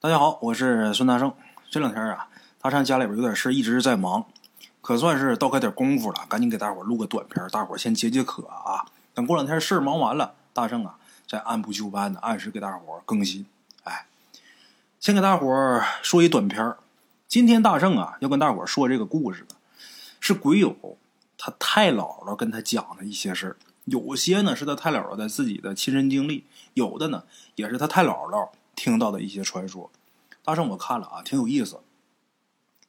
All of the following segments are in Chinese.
大家好，我是孙大圣。这两天啊，大圣家里边有点事，一直在忙，可算是倒开点功夫了，赶紧给大伙录个短片，大伙先解解渴啊。等过两天事忙完了，大圣啊再按部就班的按时给大伙更新。哎，先给大伙说一短片今天大圣啊要跟大伙说这个故事，是鬼友他太姥姥跟他讲的一些事儿，有些呢是他太姥姥的自己的亲身经历，有的呢也是他太姥姥。听到的一些传说，大圣我看了啊，挺有意思。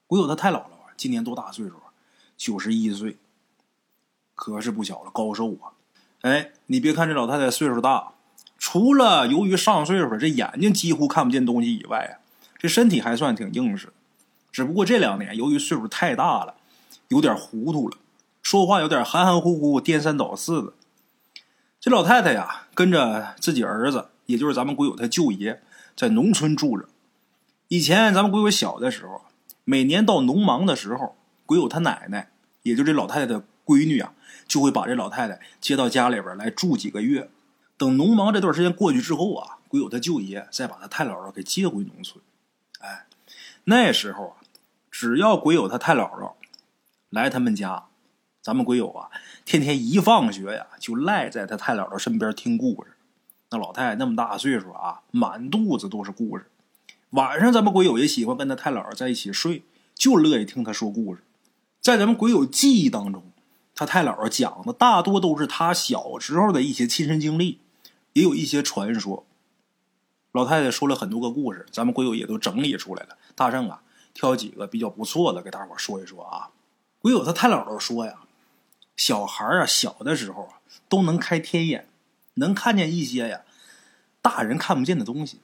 鬼友他太姥姥，今年多大岁数啊？九十一岁，可是不小了，高寿啊！哎，你别看这老太太岁数大，除了由于上岁数，这眼睛几乎看不见东西以外啊，这身体还算挺硬实。只不过这两年由于岁数太大了，有点糊涂了，说话有点含含糊糊、颠三倒四的。这老太太呀，跟着自己儿子，也就是咱们鬼友他舅爷。在农村住着，以前咱们鬼友小的时候，每年到农忙的时候，鬼友他奶奶，也就这老太太的闺女啊，就会把这老太太接到家里边来住几个月。等农忙这段时间过去之后啊，鬼友他舅爷再把他太姥姥给接回农村。哎，那时候啊，只要鬼友他太姥姥来他们家，咱们鬼友啊，天天一放学呀，就赖在他太姥姥身边听故事。那老太太那么大岁数啊，满肚子都是故事。晚上咱们鬼友也喜欢跟他太姥姥在一起睡，就乐意听他说故事。在咱们鬼友记忆当中，他太姥姥讲的大多都是他小时候的一些亲身经历，也有一些传说。老太太说了很多个故事，咱们鬼友也都整理出来了。大圣啊，挑几个比较不错的给大伙说一说啊。鬼友他太姥姥说呀，小孩啊小的时候啊都能开天眼。能看见一些呀，大人看不见的东西。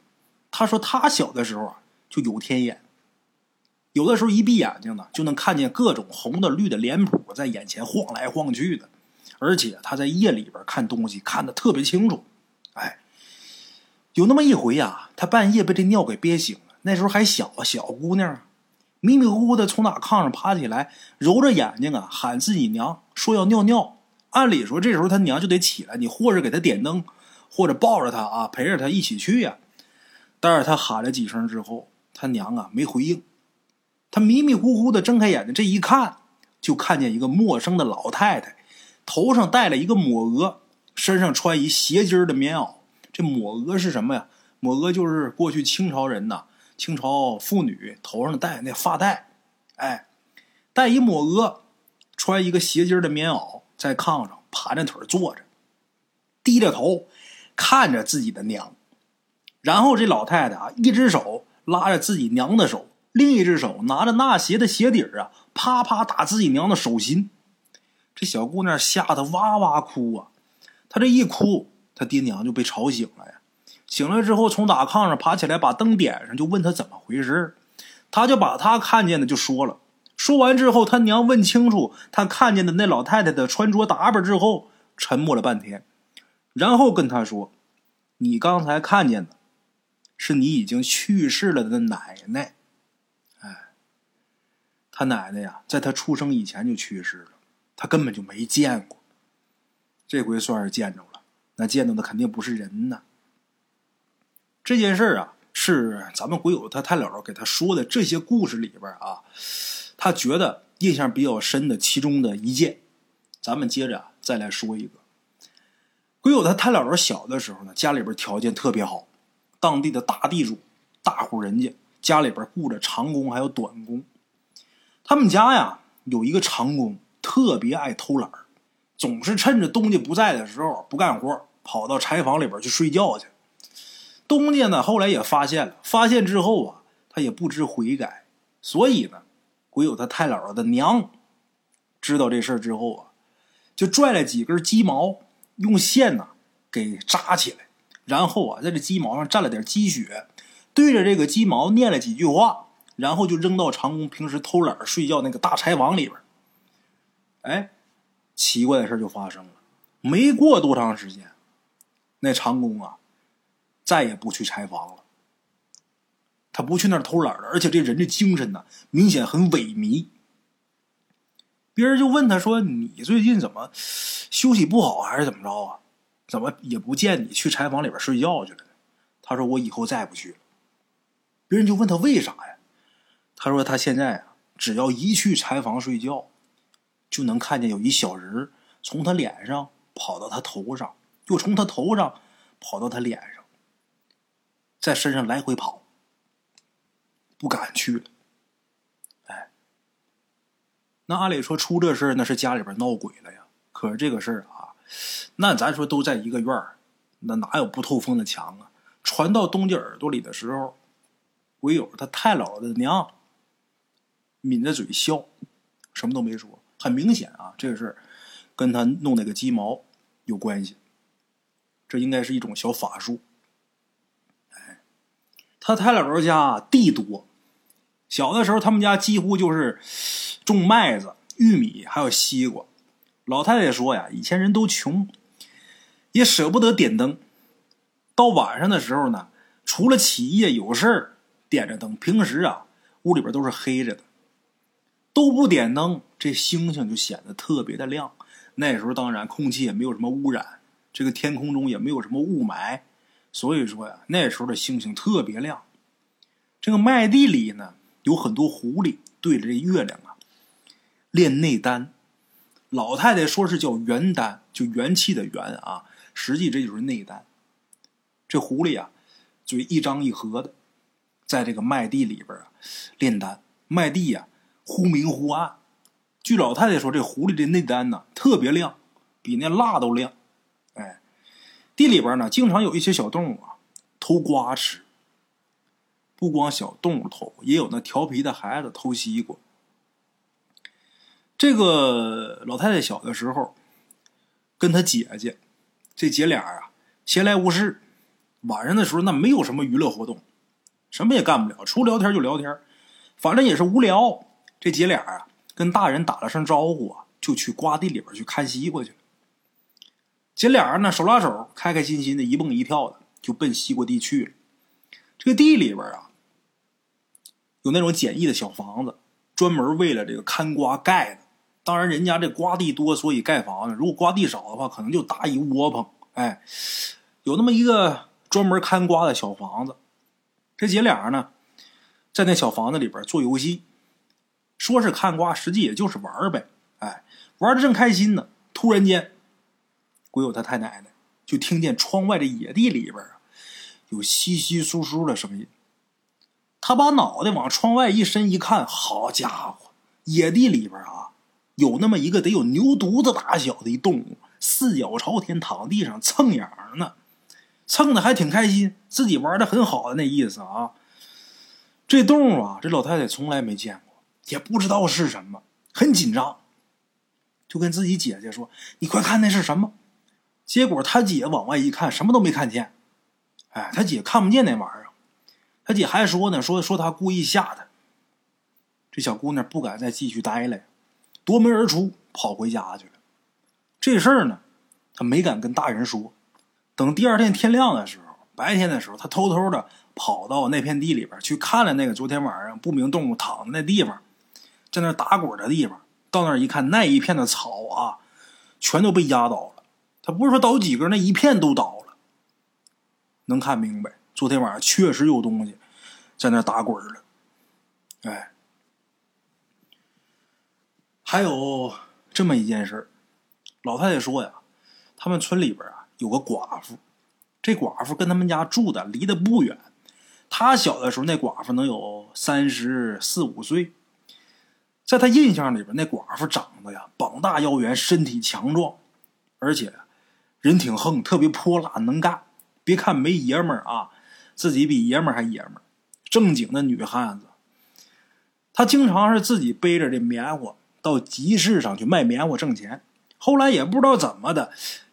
他说他小的时候啊就有天眼，有的时候一闭眼睛呢就能看见各种红的、绿的脸谱在眼前晃来晃去的，而且他在夜里边看东西看得特别清楚。哎，有那么一回呀，他半夜被这尿给憋醒了。那时候还小啊，小姑娘，迷迷糊糊的从哪炕上爬起来，揉着眼睛啊喊自己娘，说要尿尿。按理说，这时候他娘就得起来，你或者给他点灯，或者抱着他啊，陪着他一起去呀。但是他喊了几声之后，他娘啊没回应。他迷迷糊糊的睁开眼睛，这一看，就看见一个陌生的老太太，头上戴了一个抹额，身上穿一斜襟的棉袄。这抹额是什么呀？抹额就是过去清朝人呐，清朝妇女头上戴那发带，哎，戴一抹额，穿一个斜襟的棉袄。在炕上盘着腿坐着，低着头看着自己的娘，然后这老太太啊，一只手拉着自己娘的手，另一只手拿着纳鞋的鞋底儿啊，啪啪打自己娘的手心。这小姑娘吓得哇哇哭啊！她这一哭，她爹娘就被吵醒了呀。醒了之后，从打炕上爬起来，把灯点上，就问她怎么回事她就把她看见的就说了。说完之后，他娘问清楚他看见的那老太太的穿着打扮之后，沉默了半天，然后跟他说：“你刚才看见的，是你已经去世了的奶奶。哎，他奶奶呀，在他出生以前就去世了，他根本就没见过。这回算是见着了，那见到的肯定不是人呐。这件事啊，是咱们鬼友他太姥姥给他说的这些故事里边啊。”他觉得印象比较深的其中的一件，咱们接着再来说一个。鬼友他太姥姥小的时候呢，家里边条件特别好，当地的大地主、大户人家，家里边雇着长工还有短工。他们家呀有一个长工，特别爱偷懒总是趁着东家不在的时候不干活，跑到柴房里边去睡觉去。东家呢后来也发现了，发现之后啊，他也不知悔改，所以呢。鬼友他太姥姥的娘知道这事儿之后啊，就拽了几根鸡毛，用线呐给扎起来，然后啊在这鸡毛上蘸了点鸡血，对着这个鸡毛念了几句话，然后就扔到长工平时偷懒睡觉那个大柴房里边。哎，奇怪的事就发生了，没过多长时间，那长工啊再也不去柴房了。他不去那儿偷懒了，而且这人的精神呢，明显很萎靡。别人就问他说：“你最近怎么休息不好，还是怎么着啊？怎么也不见你去柴房里边睡觉去了呢？”他说：“我以后再不去了。”别人就问他为啥呀？他说他现在啊，只要一去柴房睡觉，就能看见有一小人从他脸上跑到他头上，又从他头上跑到他脸上，在身上来回跑，不敢去了。哎，那按理说出这事儿，那是家里边闹鬼了呀。可是这个事儿啊，那咱说都在一个院儿，那哪有不透风的墙啊？传到东家耳朵里的时候，唯有他太姥姥的娘抿着嘴笑，什么都没说。很明显啊，这个事儿跟他弄那个鸡毛有关系。这应该是一种小法术。他太姥姥家地多，小的时候他们家几乎就是种麦子、玉米还有西瓜。老太太说呀，以前人都穷，也舍不得点灯。到晚上的时候呢，除了起夜有事儿点着灯，平时啊屋里边都是黑着的，都不点灯，这星星就显得特别的亮。那时候当然空气也没有什么污染，这个天空中也没有什么雾霾，所以说呀，那时候的星星特别亮。这个麦地里呢，有很多狐狸对着这月亮啊练内丹。老太太说是叫元丹，就元气的元啊，实际这就是内丹。这狐狸啊，嘴一张一合的，在这个麦地里边啊炼丹。麦地呀忽明忽暗。据老太太说，这狐狸的内丹呢特别亮，比那蜡都亮。地里边呢经常有一些小动物啊偷瓜吃。不光小动物偷，也有那调皮的孩子偷西瓜。这个老太太小的时候，跟她姐姐，这姐俩啊闲来无事。晚上的时候，那没有什么娱乐活动，什么也干不了，除聊天就聊天，反正也是无聊。这姐俩啊，跟大人打了声招呼啊，就去瓜地里边去看西瓜去了。姐俩人呢，手拉手，开开心心的一蹦一跳的，就奔西瓜地去了。这个地里边啊，有那种简易的小房子，专门为了这个看瓜盖的。当然，人家这瓜地多，所以盖房子；如果瓜地少的话，可能就搭一窝棚。哎，有那么一个。专门看瓜的小房子，这姐俩呢，在那小房子里边做游戏，说是看瓜，实际也就是玩呗。哎，玩的正开心呢，突然间，鬼友他太奶奶就听见窗外的野地里边啊，有稀稀疏疏的声音。他把脑袋往窗外一伸，一看，好家伙，野地里边啊，有那么一个得有牛犊子大小的一动物，四脚朝天躺地上蹭痒呢。蹭的还挺开心，自己玩的很好的那意思啊。这动物啊，这老太太从来没见过，也不知道是什么，很紧张，就跟自己姐姐说：“你快看那是什么？”结果他姐往外一看，什么都没看见。哎，他姐看不见那玩意儿，他姐还说呢，说说他故意吓他。这小姑娘不敢再继续待了，夺门而出，跑回家去了。这事儿呢，她没敢跟大人说。等第二天天亮的时候，白天的时候，他偷偷的跑到那片地里边去看了那个昨天晚上不明动物躺的那地方，在那打滚的地方。到那一看，那一片的草啊，全都被压倒了。他不是说倒几根，那一片都倒了。能看明白，昨天晚上确实有东西在那打滚了。哎，还有这么一件事老太太说呀，他们村里边啊。有个寡妇，这寡妇跟他们家住的离得不远。他小的时候，那寡妇能有三十四五岁。在他印象里边，那寡妇长得呀，膀大腰圆，身体强壮，而且人挺横，特别泼辣能干。别看没爷们儿啊，自己比爷们儿还爷们儿，正经的女汉子。她经常是自己背着这棉花到集市上去卖棉花挣钱。后来也不知道怎么的。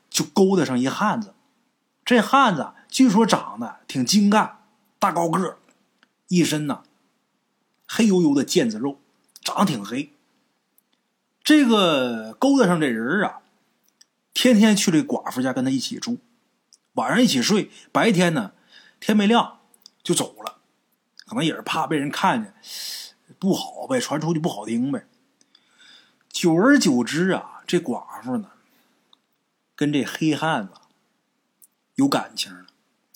就勾搭上一汉子，这汉子据说长得挺精干，大高个一身呐黑黝黝的腱子肉，长得挺黑。这个勾搭上这人啊，天天去这寡妇家跟他一起住，晚上一起睡，白天呢天没亮就走了，可能也是怕被人看见，不好呗，传出去不好听呗。久而久之啊，这寡妇呢。跟这黑汉子有感情，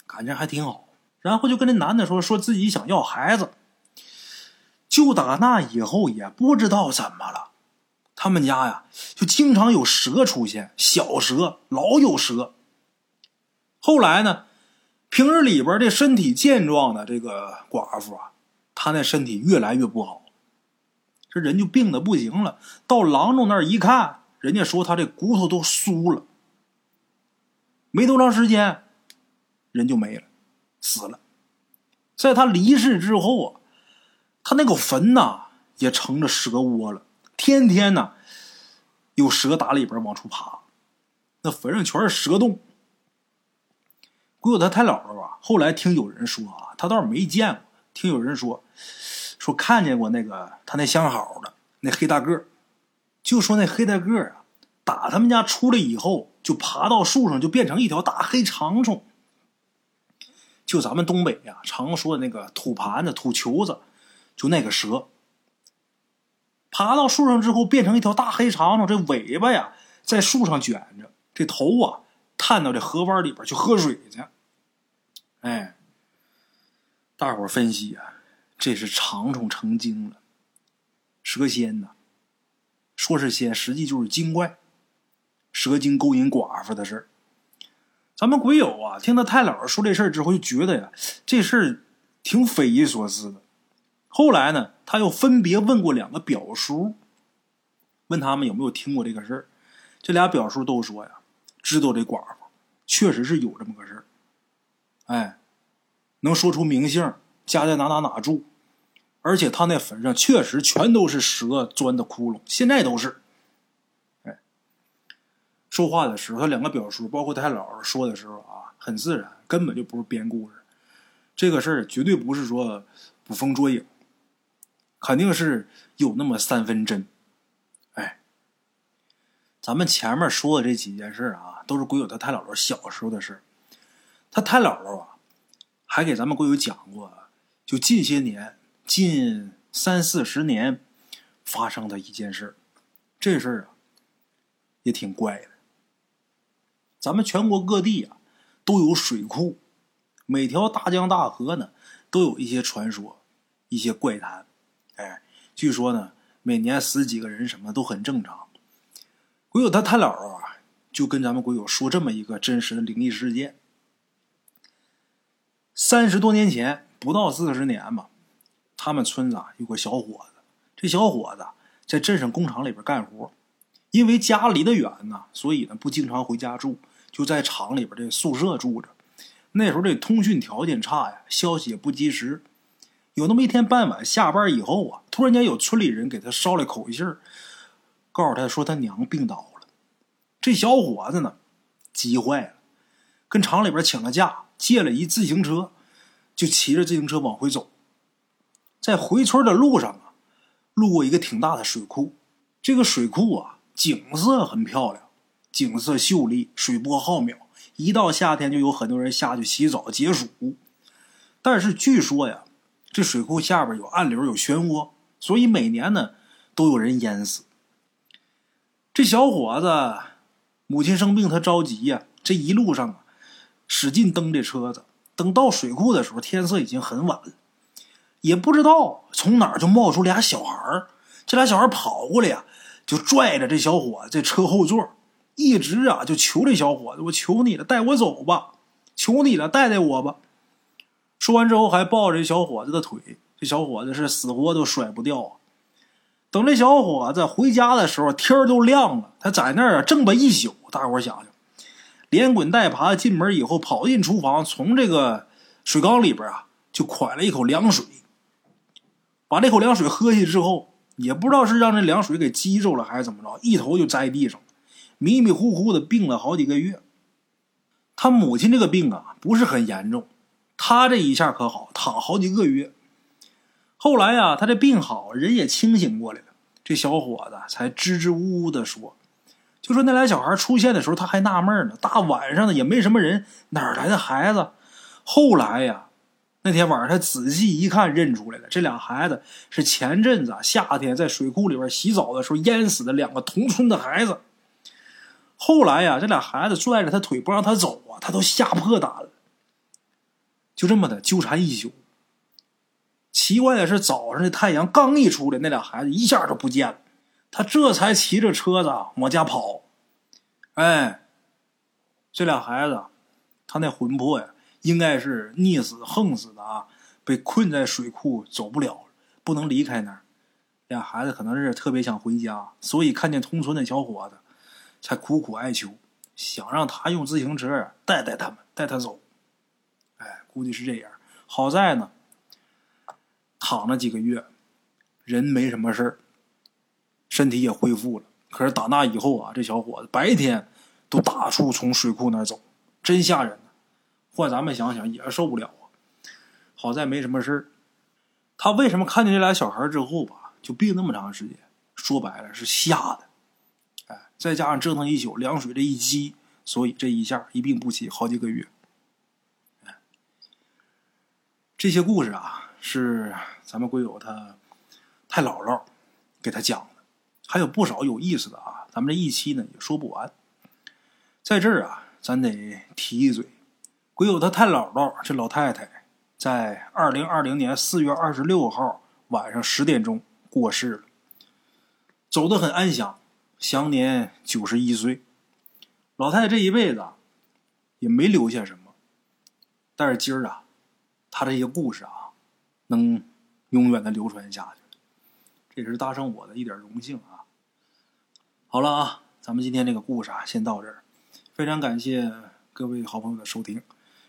感情还挺好。然后就跟这男的说，说自己想要孩子。就打那以后，也不知道怎么了，他们家呀就经常有蛇出现，小蛇老有蛇。后来呢，平日里边这身体健壮的这个寡妇啊，她那身体越来越不好，这人就病的不行了。到郎中那儿一看，人家说他这骨头都酥了，没多长时间，人就没了，死了。在他离世之后啊。他那个坟呐，也成了蛇窝了，天天呢，有蛇打里边往出爬，那坟上全是蛇洞。鬼友他太姥姥啊，后来听有人说啊，他倒是没见过，听有人说，说看见过那个他那相好的那黑大个就说那黑大个啊，打他们家出来以后，就爬到树上，就变成一条大黑长虫。就咱们东北呀，常说的那个土盘子、土球子。就那个蛇，爬到树上之后，变成一条大黑长虫，这尾巴呀在树上卷着，这头啊探到这河湾里边去喝水去。哎，大伙分析啊，这是长虫成精了，蛇仙呐，说是仙，实际就是精怪，蛇精勾引寡妇的事儿。咱们鬼友啊，听到太姥说这事儿之后，就觉得呀，这事儿挺匪夷所思的。后来呢，他又分别问过两个表叔，问他们有没有听过这个事儿。这俩表叔都说呀，知道这寡妇确实是有这么个事儿。哎，能说出名姓，家在哪哪哪住，而且他那坟上确实全都是蛇钻的窟窿，现在都是。哎，说话的时候，他两个表叔，包括他姥姥说的时候啊，很自然，根本就不是编故事。这个事儿绝对不是说捕风捉影。肯定是有那么三分真，哎，咱们前面说的这几件事啊，都是鬼友他太姥姥小时候的事他太姥姥啊，还给咱们鬼友讲过，就近些年、近三四十年发生的一件事这事儿啊，也挺怪的。咱们全国各地啊，都有水库，每条大江大河呢，都有一些传说，一些怪谈。哎，据说呢，每年死几个人什么都很正常。鬼友他太姥姥啊，就跟咱们鬼友说这么一个真实的灵异事件。三十多年前，不到四十年吧，他们村子啊有个小伙子，这小伙子在镇上工厂里边干活，因为家离得远呢，所以呢不经常回家住，就在厂里边这宿舍住着。那时候这通讯条件差呀，消息也不及时。有那么一天傍晚下班以后啊，突然间有村里人给他捎来口信，告诉他说他娘病倒了。这小伙子呢，急坏了，跟厂里边请了假，借了一自行车，就骑着自行车往回走。在回村的路上啊，路过一个挺大的水库。这个水库啊，景色很漂亮，景色秀丽，水波浩渺。一到夏天，就有很多人下去洗澡解暑。但是据说呀。这水库下边有暗流，有漩涡，所以每年呢都有人淹死。这小伙子母亲生病，他着急呀。这一路上啊，使劲蹬这车子。等到水库的时候，天色已经很晚了。也不知道从哪儿就冒出俩小孩儿。这俩小孩跑过来呀，就拽着这小伙子这车后座，一直啊就求这小伙子：“我求你了，带我走吧！求你了，带带我吧！”说完之后，还抱着这小伙子的腿，这小伙子是死活都甩不掉啊！等这小伙子回家的时候，天都亮了，他在那儿啊正吧一宿。大伙想想，连滚带爬进门以后，跑进厨房，从这个水缸里边啊就蒯了一口凉水，把这口凉水喝下去之后，也不知道是让这凉水给激着了还是怎么着，一头就栽地上，迷迷糊糊的病了好几个月。他母亲这个病啊不是很严重。他这一下可好，躺好几个月。后来呀，他这病好，人也清醒过来了。这小伙子才支支吾吾的说：“就说那俩小孩出现的时候，他还纳闷呢。大晚上的也没什么人，哪来的孩子？后来呀，那天晚上他仔细一看，认出来了，这俩孩子是前阵子夏天在水库里边洗澡的时候淹死的两个同村的孩子。后来呀，这俩孩子拽着他腿不让他走啊，他都吓破胆了。”就这么的纠缠一宿。奇怪的是，早上的太阳刚一出来，那俩孩子一下就不见了。他这才骑着车子往家跑。哎，这俩孩子，他那魂魄呀，应该是溺死、横死的啊，被困在水库走不了，不能离开那儿。俩孩子可能是特别想回家，所以看见同村的小伙子，才苦苦哀求，想让他用自行车带带他们，带他走。估计是这样。好在呢，躺了几个月，人没什么事儿，身体也恢复了。可是打那以后啊，这小伙子白天都打处从水库那儿走，真吓人。换咱们想想也受不了啊。好在没什么事儿。他为什么看见这俩小孩之后吧，就病那么长时间？说白了是吓的。哎，再加上折腾一宿，凉水这一激，所以这一下一病不起，好几个月。这些故事啊，是咱们鬼友他太姥姥给他讲的，还有不少有意思的啊。咱们这一期呢也说不完，在这儿啊，咱得提一嘴，鬼友他太姥姥这老太太，在二零二零年四月二十六号晚上十点钟过世了，走得很安详，享年九十一岁。老太太这一辈子也没留下什么，但是今儿啊。他这些故事啊，能永远的流传下去，这也是大圣我的一点荣幸啊。好了啊，咱们今天这个故事啊，先到这儿。非常感谢各位好朋友的收听，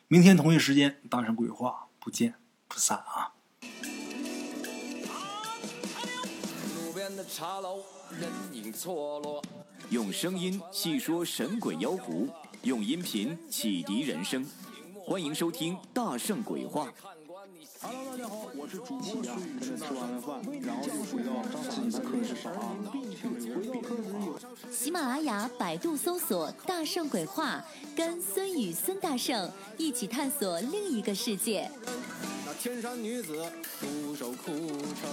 明天同一时间，大圣鬼话不见不散啊。茶楼人影错落用声音细说神鬼妖狐，用音频启迪人生。欢迎收听《大圣鬼话》。Hello，大家好，我是主播孙宇。吃完了饭，然后就回到自己的课室上啊。喜马拉雅、百度搜索“大圣鬼话”，跟孙宇、孙大圣一起探索另一个世界。那天山女子独守孤城，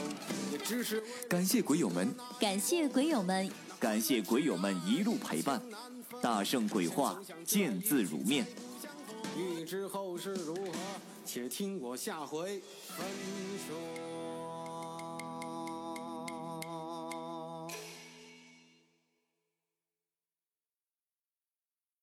也只是感谢鬼友们，感谢鬼友们，感谢鬼友们一路陪伴。大圣鬼话，见字如面。欲知后事如何，且听我下回分说。